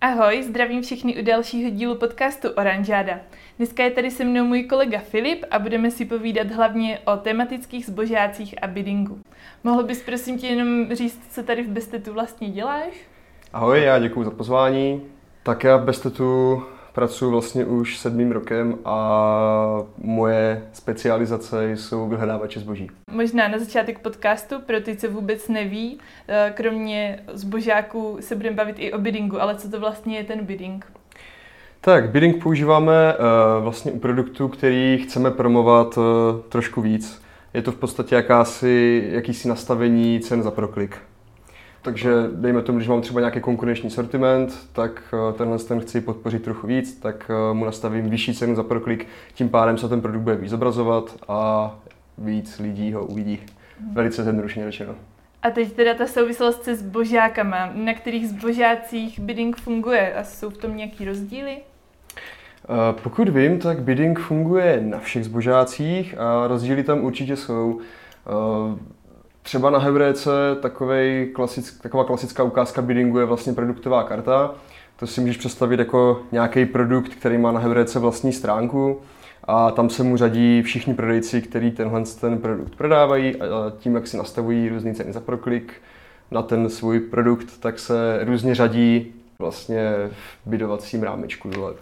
Ahoj, zdravím všechny u dalšího dílu podcastu Oranžáda. Dneska je tady se mnou můj kolega Filip a budeme si povídat hlavně o tematických zbožácích a biddingu. Mohl bys prosím tě jenom říct, co tady v Bestetu vlastně děláš? Ahoj, já děkuji za pozvání. Tak já v Bestetu pracuji vlastně už sedmým rokem a moje specializace jsou vyhledávače zboží. Možná na začátek podcastu, pro ty, co vůbec neví, eh, kromě zbožáků se budeme bavit i o biddingu, ale co to vlastně je ten bidding? Tak, bidding používáme uh, vlastně u produktů, který chceme promovat uh, trošku víc. Je to v podstatě jakási, jakýsi nastavení cen za proklik. Takže dejme tomu, když mám třeba nějaký konkurenční sortiment, tak eh, tenhle ten chci podpořit trochu víc, tak eh, mu nastavím vyšší cenu za proklik, tím pádem se ten produkt bude víc zobrazovat a víc lidí ho uvidí. Mhm. Velice zjednodušeně řečeno. A teď teda ta souvislost se zbožákama. Na kterých zbožácích bidding funguje a jsou v tom nějaký rozdíly? Eh, pokud vím, tak bidding funguje na všech zbožácích a rozdíly tam určitě jsou. Třeba na Heuréce klasick, taková klasická ukázka biddingu je vlastně produktová karta. To si můžeš představit jako nějaký produkt, který má na Heuréce vlastní stránku a tam se mu řadí všichni prodejci, kteří tenhle ten produkt prodávají a tím, jak si nastavují různé ceny za proklik na ten svůj produkt, tak se různě řadí vlastně v bidovacím rámečku dole.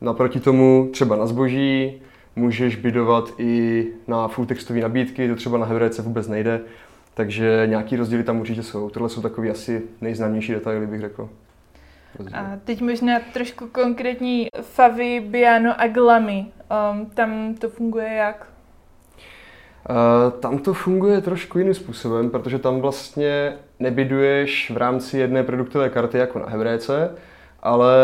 Naproti tomu třeba na zboží můžeš bidovat i na full textové nabídky, to třeba na Heuréce vůbec nejde, takže nějaký rozdíly tam určitě jsou. Tohle jsou takový asi nejznámější detaily, bych řekl. A teď možná trošku konkrétní Favy, Biano a Glamy. Um, tam to funguje jak? Uh, tam to funguje trošku jiným způsobem, protože tam vlastně nebyduješ v rámci jedné produktové karty jako na Hevréce, ale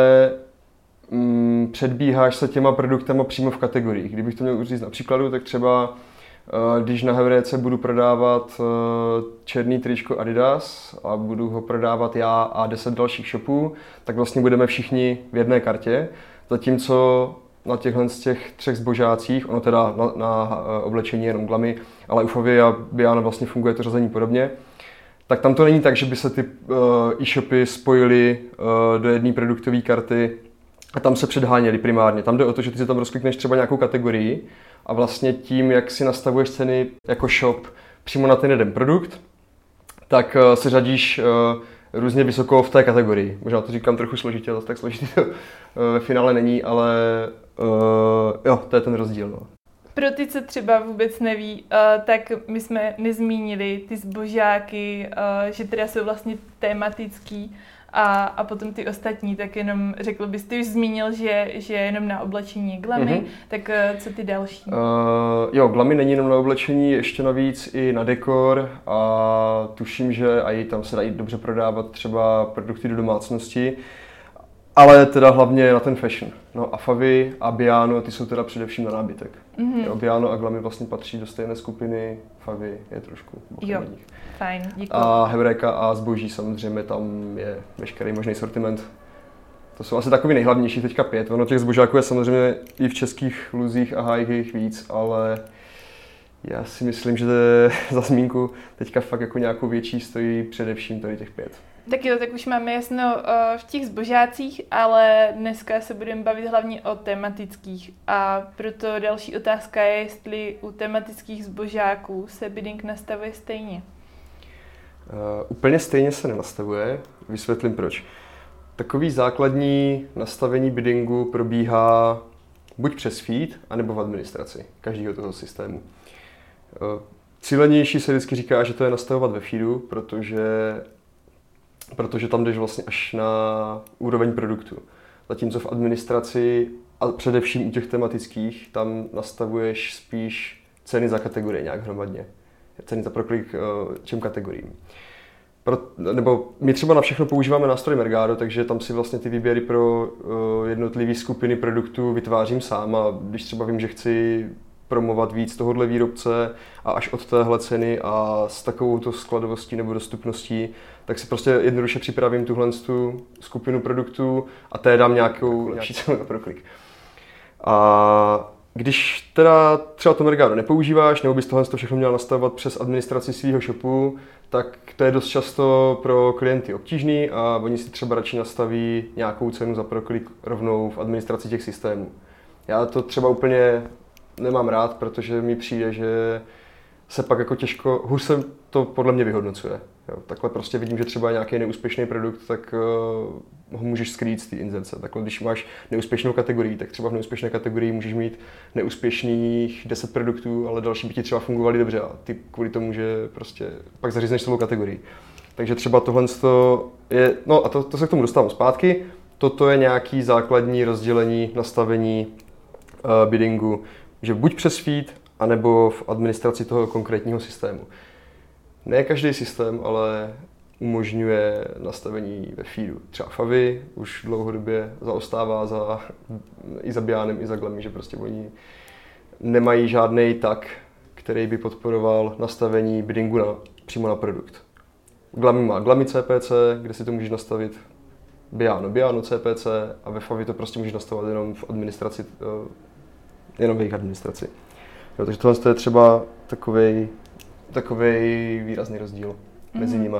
mm, předbíháš se těma produktama přímo v kategoriích. Kdybych to měl říct na příkladu, tak třeba když na Hevréce budu prodávat eh, černý tričko Adidas a budu ho prodávat já a 10 dalších shopů, tak vlastně budeme všichni v jedné kartě. Zatímco na těchhle z těch třech zbožácích, ono teda na, na eh, oblečení jenom glamy, ale u a Biana vlastně funguje to řazení podobně, tak tam to není tak, že by se ty e-shopy spojily do jedné produktové karty a tam se předháněli primárně. Tam jde o to, že ty si tam rozklikneš třeba nějakou kategorii a vlastně tím, jak si nastavuješ ceny jako shop přímo na ten jeden produkt, tak uh, se řadíš uh, různě vysoko v té kategorii. Možná to říkám trochu složitě, ale tak složitý to uh, ve finále není, ale jo, to je ten rozdíl. No. Pro ty, co třeba vůbec neví, tak my jsme nezmínili ty zbožáky, že teda jsou vlastně tematický a, a potom ty ostatní, tak jenom řekl bys, ty už zmínil, že, že jenom na oblečení glamy, mm-hmm. tak uh, co ty další? Uh, jo, glamy není jenom na oblečení, ještě navíc i na dekor a tuším, že i tam se dají dobře prodávat třeba produkty do domácnosti. Ale teda hlavně na ten fashion. No a Favy a Biano, ty jsou teda především na nábytek. Mm-hmm. Jo, Biano a Glamy vlastně patří do stejné skupiny, Favy je trošku Jo, fajn, děkuji. A Hebreka a zboží samozřejmě, tam je veškerý možný sortiment. To jsou asi takový nejhlavnější teďka pět. Ono těch zbožáků je samozřejmě i v českých luzích a hájích víc, ale já si myslím, že za zmínku teďka fakt jako nějakou větší stojí především tady těch pět. Tak jo, tak už máme jasno v těch zbožácích, ale dneska se budeme bavit hlavně o tematických. A proto další otázka je, jestli u tematických zbožáků se bidding nastavuje stejně. Uh, úplně stejně se nenastavuje, vysvětlím proč. Takový základní nastavení biddingu probíhá buď přes feed, anebo v administraci každého toho systému. Uh, cílenější se vždycky říká, že to je nastavovat ve feedu, protože protože tam jdeš vlastně až na úroveň produktu. Zatímco v administraci a především u těch tematických tam nastavuješ spíš ceny za kategorie nějak hromadně. Ceny za proklik eh, čem kategoriím. Pro, nebo my třeba na všechno používáme nástroj Mergado, takže tam si vlastně ty výběry pro uh, jednotlivé skupiny produktů vytvářím sám a když třeba vím, že chci promovat víc tohohle výrobce a až od téhle ceny a s takovou to skladovostí nebo dostupností, tak si prostě jednoduše připravím tuhle tu skupinu produktů a té dám nějakou lepší cenu pro klik. A když teda třeba to Mergado nepoužíváš, nebo bys tohle to všechno měl nastavovat přes administraci svého shopu, tak to je dost často pro klienty obtížný a oni si třeba radši nastaví nějakou cenu za proklik rovnou v administraci těch systémů. Já to třeba úplně nemám rád, protože mi přijde, že se pak jako těžko, hůř se to podle mě vyhodnocuje. Jo, takhle prostě vidím, že třeba nějaký neúspěšný produkt, tak uh, ho můžeš skrýt z té inzerce. Takhle, když máš neúspěšnou kategorii, tak třeba v neúspěšné kategorii můžeš mít neúspěšných 10 produktů, ale další by ti třeba fungovaly dobře a ty kvůli tomu, že prostě pak zařízneš celou kategorii. Takže třeba tohle je, no a to, to se k tomu dostávám zpátky, toto je nějaký základní rozdělení, nastavení uh, biddingu, že buď přes feed, anebo v administraci toho konkrétního systému. Ne každý systém, ale umožňuje nastavení ve feedu. Třeba Favy už dlouhodobě zaostává za, i za Bianem, i za Glemy, že prostě oni nemají žádný tak, který by podporoval nastavení biddingu na, přímo na produkt. Glamy má Glamy CPC, kde si to můžeš nastavit Biano, Biano CPC a ve Favy to prostě můžeš nastavovat jenom v administraci, eh, jenom v jejich administraci. Jo, takže tohle je třeba takový takový výrazný rozdíl mm-hmm. mezi nimi.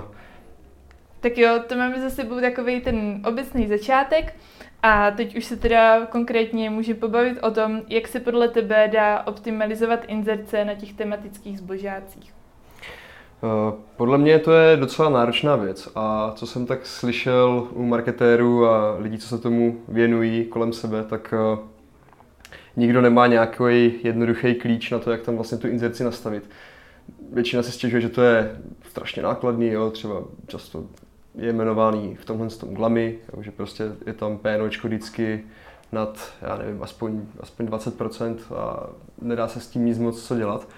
Tak jo, to máme za sebou takový ten obecný začátek a teď už se teda konkrétně může pobavit o tom, jak se podle tebe dá optimalizovat inzerce na těch tematických zbožácích. Eh, podle mě to je docela náročná věc a co jsem tak slyšel u marketérů a lidí, co se tomu věnují kolem sebe, tak eh, nikdo nemá nějaký jednoduchý klíč na to, jak tam vlastně tu inzerci nastavit většina si stěžuje, že to je strašně nákladný, jo, třeba často je jmenovaný v tomhle tom glamy, jo, že prostě je tam PNOčko vždycky nad, já nevím, aspoň, aspoň 20% a nedá se s tím nic moc co dělat.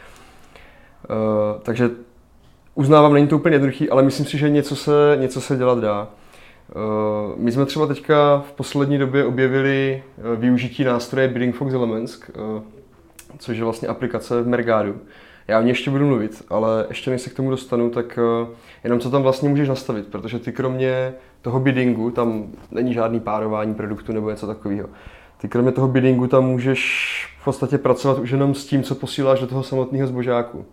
Uh, takže uznávám, není to úplně jednoduchý, ale myslím si, že něco se, něco se dělat dá. Uh, my jsme třeba teďka v poslední době objevili uh, využití nástroje Bidding Fox Elements, uh, což je vlastně aplikace v Mergadu, já o ní ještě budu mluvit, ale ještě než se k tomu dostanu, tak eh, jenom co tam vlastně můžeš nastavit, protože ty kromě toho biddingu, tam není žádný párování produktu nebo něco takového. Ty kromě toho biddingu tam můžeš v podstatě pracovat už jenom s tím, co posíláš do toho samotného zbožáku.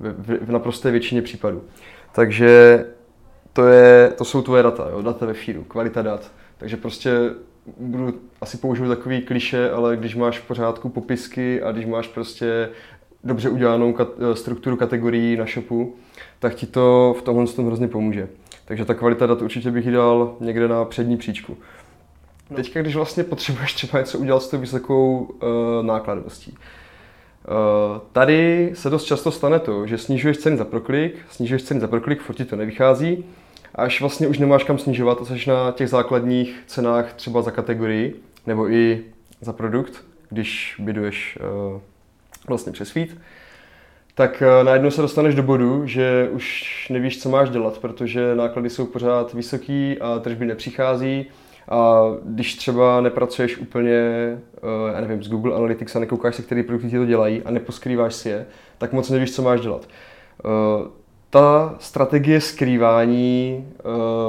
V, v, v naprosté většině případů. Takže to, je, to jsou tvoje data, jo? data ve feedu, kvalita dat. Takže prostě budu asi použiju takový kliše, ale když máš v pořádku popisky a když máš prostě dobře udělanou kat- eh, strukturu kategorií na shopu, tak ti to v tomhle tom hrozně pomůže. Takže ta kvalita dat určitě bych ji dal někde na přední příčku. No. Teďka, když vlastně potřebuješ třeba něco udělat s tou vysokou uh, nákladovostí. Uh, tady se dost často stane to, že snižuješ ceny za proklik, snižuješ ceny za proklik, furt ti to nevychází, až vlastně už nemáš kam snižovat a jsi na těch základních cenách třeba za kategorii nebo i za produkt, když byduješ uh, vlastně přes feed, tak eh, najednou se dostaneš do bodu, že už nevíš, co máš dělat, protože náklady jsou pořád vysoký a tržby nepřichází. A když třeba nepracuješ úplně, eh, já nevím, z Google Analytics a nekoukáš se, který produkty ti to dělají a neposkrýváš si je, tak moc nevíš, co máš dělat. Ta strategie skrývání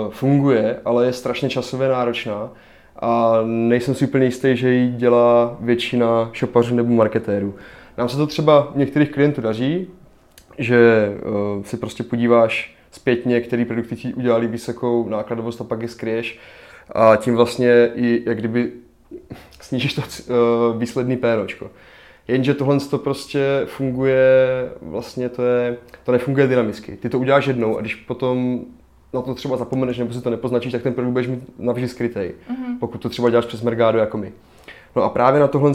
funguje, ale je strašně časově náročná a nejsem si úplně jistý, že ji dělá většina šopařů nebo marketérů. Nám se to třeba některých klientů daří, že uh, si prostě podíváš zpětně, který produkty ti udělali vysokou nákladovost a pak je skryješ a tím vlastně i jak kdyby snížíš to uh, výsledný péročko. Jenže tohle to prostě funguje, vlastně to, je, to nefunguje dynamicky. Ty to uděláš jednou a když potom na to třeba zapomeneš nebo si to nepoznačíš, tak ten produkt budeš mít navždy skrytý, mm-hmm. pokud to třeba děláš přes Mergado jako my. No a právě na tohle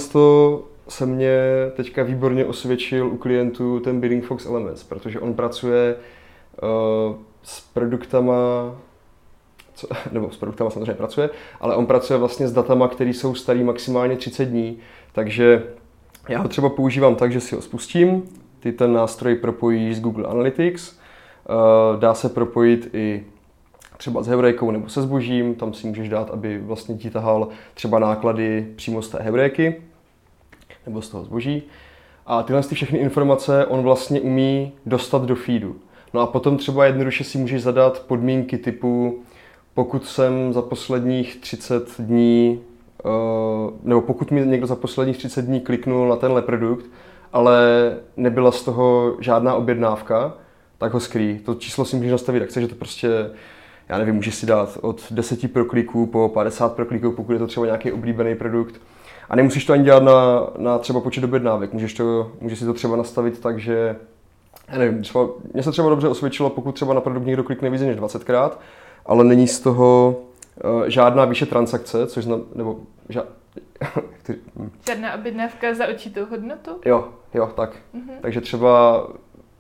se mě teďka výborně osvědčil u klientů ten Bidding Fox Elements, protože on pracuje uh, s produktama, co, nebo s produktama samozřejmě pracuje, ale on pracuje vlastně s datama, které jsou starý maximálně 30 dní, takže já ho třeba používám tak, že si ho spustím, ty ten nástroj propojíš s Google Analytics, uh, dá se propojit i třeba s hebrejkou nebo se zbožím, tam si můžeš dát, aby vlastně ti tahal třeba náklady přímo z té hebrejky nebo z toho zboží. A tyhle ty všechny informace on vlastně umí dostat do feedu. No a potom třeba jednoduše si můžeš zadat podmínky typu, pokud jsem za posledních 30 dní nebo pokud mi někdo za posledních 30 dní kliknul na tenhle produkt, ale nebyla z toho žádná objednávka, tak ho skrý. To číslo si můžeš nastavit, tak že to prostě, já nevím, můžeš si dát od 10 prokliků po 50 prokliků, pokud je to třeba nějaký oblíbený produkt. A nemusíš to ani dělat na, na třeba počet objednávek. Můžeš, to, můžeš si to třeba nastavit tak, že já nevím, třeba, mně se třeba dobře osvědčilo, pokud třeba na produkt někdo klikne více než 20krát, ale není z toho žádná výše transakce, což znam, nebo ža, Žádná objednávka za určitou hodnotu? Jo, jo, tak. Mm-hmm. Takže třeba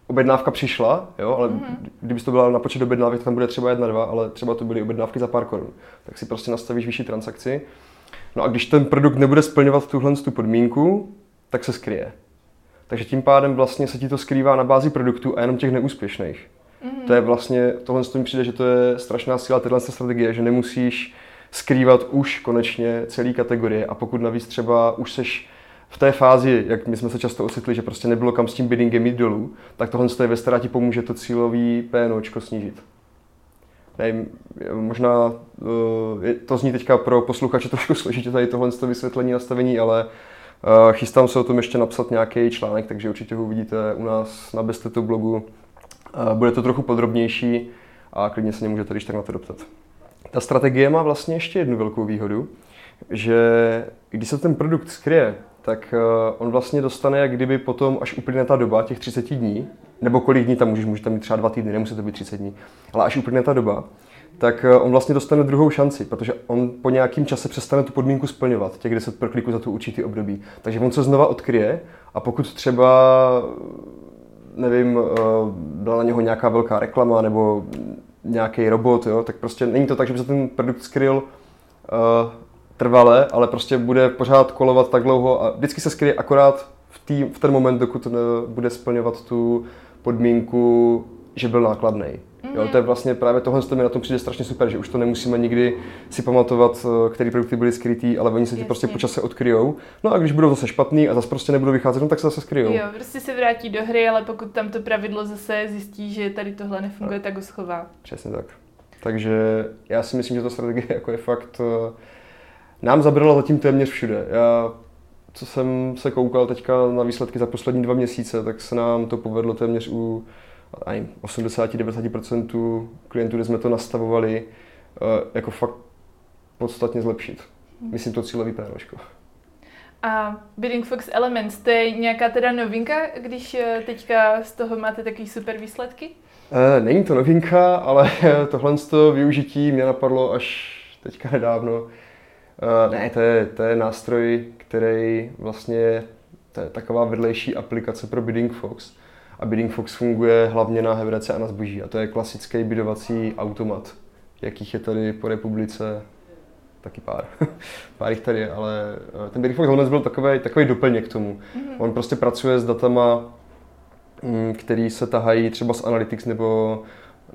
objednávka přišla, jo, ale mm-hmm. kdyby to byla na počet objednávek, tam bude třeba jedna, dva, ale třeba to byly objednávky za pár korun. Tak si prostě nastavíš vyšší transakci. No a když ten produkt nebude splňovat tuhle tu podmínku, tak se skryje. Takže tím pádem vlastně se ti to skrývá na bázi produktů a jenom těch neúspěšných. Mm-hmm. To je vlastně, tohle mi přijde, že to je strašná síla téhle strategie, že nemusíš skrývat už konečně celý kategorie a pokud navíc třeba už seš v té fázi, jak my jsme se často ocitli, že prostě nebylo kam s tím biddingem jít dolů, tak tohle je ve ti pomůže to cílový PNOčko snížit. Nevím, možná eh, to zní teďka pro posluchače trošku složitě tady tohle vysvětlení nastavení, ale eh, chystám se o tom ještě napsat nějaký článek, takže určitě ho uvidíte u nás na Bestetu blogu. Eh, bude to trochu podrobnější a klidně se mě můžete když tak na to doptat. Ta strategie má vlastně ještě jednu velkou výhodu, že když se ten produkt skryje, tak eh, on vlastně dostane, jak kdyby potom, až uplyne ta doba, těch 30 dní, nebo kolik dní tam můžeš, může tam třeba dva týdny, nemusí to být 30 dní, ale až uplyne ta doba, tak eh, on vlastně dostane druhou šanci, protože on po nějakém čase přestane tu podmínku splňovat, těch 10 prokliků za tu určitý období. Takže on se znova odkryje a pokud třeba, nevím, eh, byla na něho nějaká velká reklama nebo nějaký robot, jo, tak prostě není to tak, že by se ten produkt skryl uh, trvale, ale prostě bude pořád kolovat tak dlouho a vždycky se skryje akorát v, tý, v ten moment, dokud ne, bude splňovat tu podmínku, že byl nákladný. Jo, to je vlastně právě tohle, co mi na tom přijde strašně super, že už to nemusíme nikdy si pamatovat, eh, které produkty byly skrytý, ale oni se ti prostě počase odkryjou. No a když budou zase špatný a zase prostě nebudou vycházet, no tak se zase skryjou. Jo, prostě se vrátí do hry, ale pokud tam to pravidlo zase zjistí, že tady tohle nefunguje, no. tak ho schová. Přesně tak. Takže já si myslím, že ta strategie jako je fakt uh, nám zabrala zatím téměř všude. Já, co jsem se koukal teďka na výsledky za poslední dva měsíce, tak se nám to povedlo téměř u 80-90% klientů, kde jsme to nastavovali, eh, jako fakt podstatně zlepšit. Myslím to cílový PROčko. A Bidding Fox Elements, to je nějaká teda novinka, když eh, teďka z toho máte takový super výsledky? Není to novinka, ale tohle z toho využití mě napadlo až teďka nedávno. Ne, to je, to je nástroj, který vlastně, to je taková vedlejší aplikace pro Bidding Fox. A Bidding Fox funguje hlavně na Hevrece a na zboží. A to je klasický bidovací automat, jakých je tady po republice taky pár. pár jich tady je, ale eh, ten Bidding Fox Elements byl takový, takový doplněk k tomu. Mm-hmm. On prostě pracuje s datama, mm, který se tahají třeba z Analytics nebo,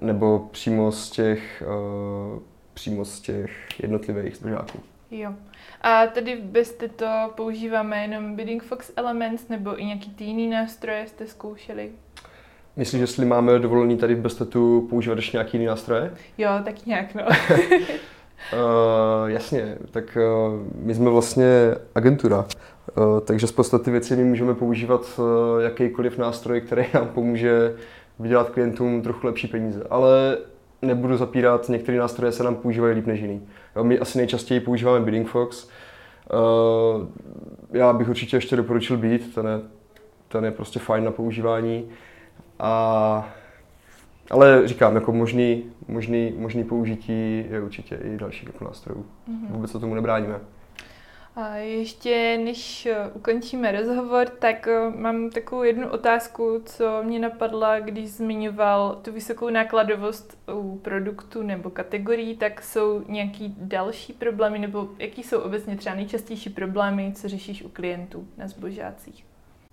nebo přímo z těch, uh, přímo z těch jednotlivých zbožáků. Jo. A tady byste to používáme jenom Bidding Fox Elements nebo i nějaký jiný nástroje jste zkoušeli? Myslíš, že jestli máme dovolený tady v Bestetu používat ještě nějaký jiný nástroje? Jo, tak nějak, no. uh, jasně, tak uh, my jsme vlastně agentura, uh, takže z podstaty věci my můžeme používat uh, jakýkoliv nástroj, který nám pomůže vydělat klientům trochu lepší peníze. Ale nebudu zapírat, některé nástroje se nám používají líp než jiný. My asi nejčastěji používáme Bidding Fox. Eh, já bych určitě ještě doporučil být, ten je, ten je prostě fajn na používání. A, ale říkám, jako možný, možný, možný použití je určitě i další jako nástrojů. Mm-hmm. Vůbec se tomu nebráníme. A ještě než eh, ukončíme rozhovor, tak eh, mám takovou jednu otázku, co mě napadla, když zmiňoval tu vysokou nákladovost u produktu nebo kategorií, tak jsou nějaký další problémy, nebo jaký jsou obecně třeba nejčastější problémy, co řešíš u klientů na zbožácích?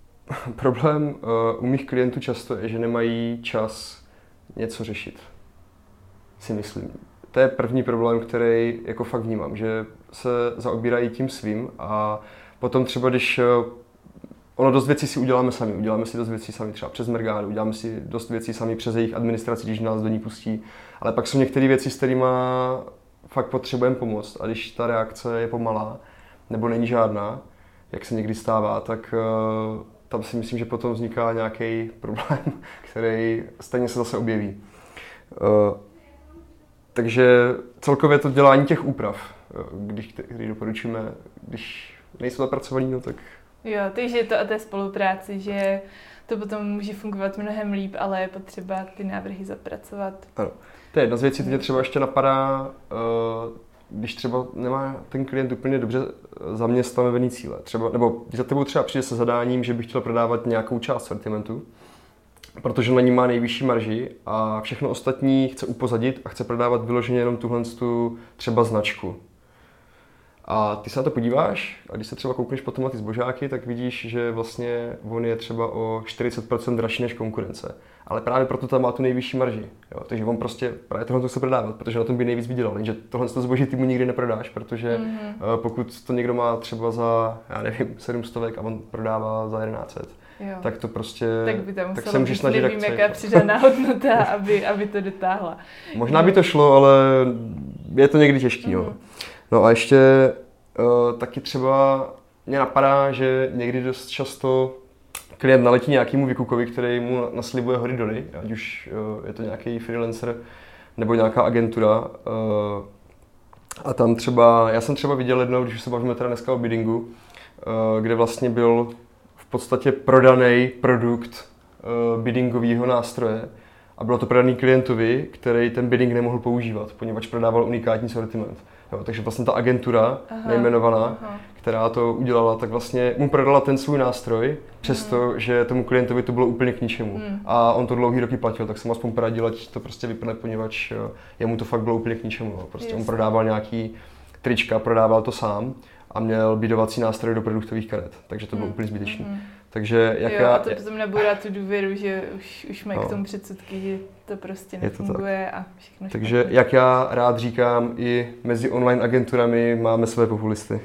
Problém uh, u mých klientů často je, že nemají čas něco řešit. Si myslím to je první problém, který jako fakt vnímám, že se zaobírají tím svým a potom třeba, když eh, ono dost věcí si uděláme sami, uděláme si dost věcí sami třeba přes Mergádu, uděláme si dost věcí sami přes jejich administraci, když nás do ní pustí, ale pak jsou některé věci, s kterými fakt potřebujeme pomoct. A když ta reakce je pomalá, nebo není žádná, jak se někdy stává, tak uh, tam si myslím, že potom vzniká nějaký problém, který stejně se zase objeví. Takže celkově to dělání těch úprav, když, když doporučíme, když nejsou zapracovaný, no tak... Jo, takže je to o té spolupráci, že to potom může fungovat mnohem líp, ale je potřeba ty návrhy zapracovat. Ano. To je jedna z věcí, teď třeba ještě napadá, uh, když třeba nemá ten klient úplně dobře zaměstnavený cíle, třeba, nebo když za tebou třeba přijde se zadáním, že bych chtěl prodávat nějakou část sortimentu, protože na ní má nejvyšší marži a všechno ostatní chce upozadit a chce prodávat vyloženě jenom tuhle tu třeba značku. A ty se na to podíváš a když se třeba koukneš potom na ty zbožáky, tak vidíš, že vlastně on je třeba o 40% dražší než konkurence. Ale právě proto tam má tu nejvyšší marži. Jo? Takže on prostě právě tohle chce prodávat, protože na tom by nejvíc vydělal. Jenže tohle to zboží ty mu nikdy neprodáš, protože mm-hmm. pokud to někdo má třeba za, já nevím, 700 a on prodává za 1100, Jo. tak to prostě, tak, by tam tak se můžeš snažit nevím, jaká přidaná hodnota, aby, aby to dotáhla. Možná by to šlo, ale je to někdy těžký. Mm. No. no a ještě uh, taky třeba mě napadá, že někdy dost často klient naletí nějakému vykukovi, který mu naslibuje hory doly, ať už uh, je to nějaký freelancer nebo nějaká agentura. Uh, a tam třeba, já jsem třeba viděl jednou, když se bavíme teda dneska o biddingu, kde vlastně byl podstatě prodaný produkt uh, biddingového nástroje a bylo to prodaný klientovi, který ten bidding nemohl používat, poněvadž prodával unikátní sortiment. Jo, takže vlastně ta agentura aha, nejmenovaná, aha. která to udělala, tak vlastně mu prodala ten svůj nástroj, přesto, hmm. že tomu klientovi to bylo úplně k ničemu. Hmm. A on to dlouhý roky platil, tak jsem aspoň poradil, ať to prostě vypne, poněvadž jemu to fakt bylo úplně k ničemu. Prostě Jasně. on prodával nějaký trička, prodával to sám a měl bídovací nástroj do produktových karet, takže to bylo hmm. úplně zbytečné. Hmm. Takže jak jo, já... a to potom nabourá tu důvěru, že už, už mají no. k tomu předsudky, že to prostě nefunguje to a všechno Takže špatně. jak já rád říkám, i mezi online agenturami máme své populisty.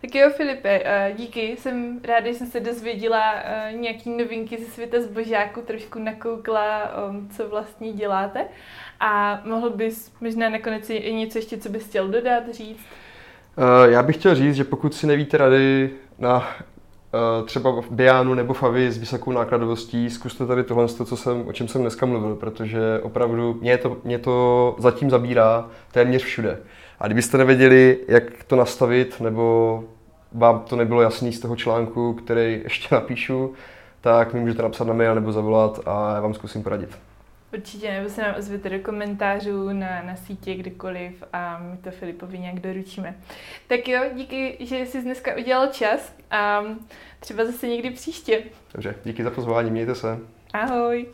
Tak jo, Filipe, eh, díky. Jsem ráda, že jsem se dozvěděla eh, nějaký novinky ze světa zbožáku, trošku nakoukla, co vlastně děláte. A mohl bys možná nakonec i něco ještě, co bys chtěl dodat, říct? Eh, já bych chtěl říct, že pokud si nevíte rady na eh, třeba v Bianu nebo Favi s vysokou nákladovostí, zkuste tady tohle, co jsem, o čem jsem dneska mluvil, protože opravdu mě to, mě to zatím zabírá téměř všude. A kdybyste nevěděli, jak to nastavit, nebo vám to nebylo jasný z toho článku, který ještě napíšu, tak mi můžete napsat na mail nebo zavolat a já vám zkusím poradit. Určitě, nebo se nám ozvěte do komentářů na, na sítě kdykoliv a my to Filipovi nějak doručíme. Tak jo, díky, že jsi dneska udělal čas a třeba zase někdy příště. Dobře, díky za pozvání, mějte se. Ahoj.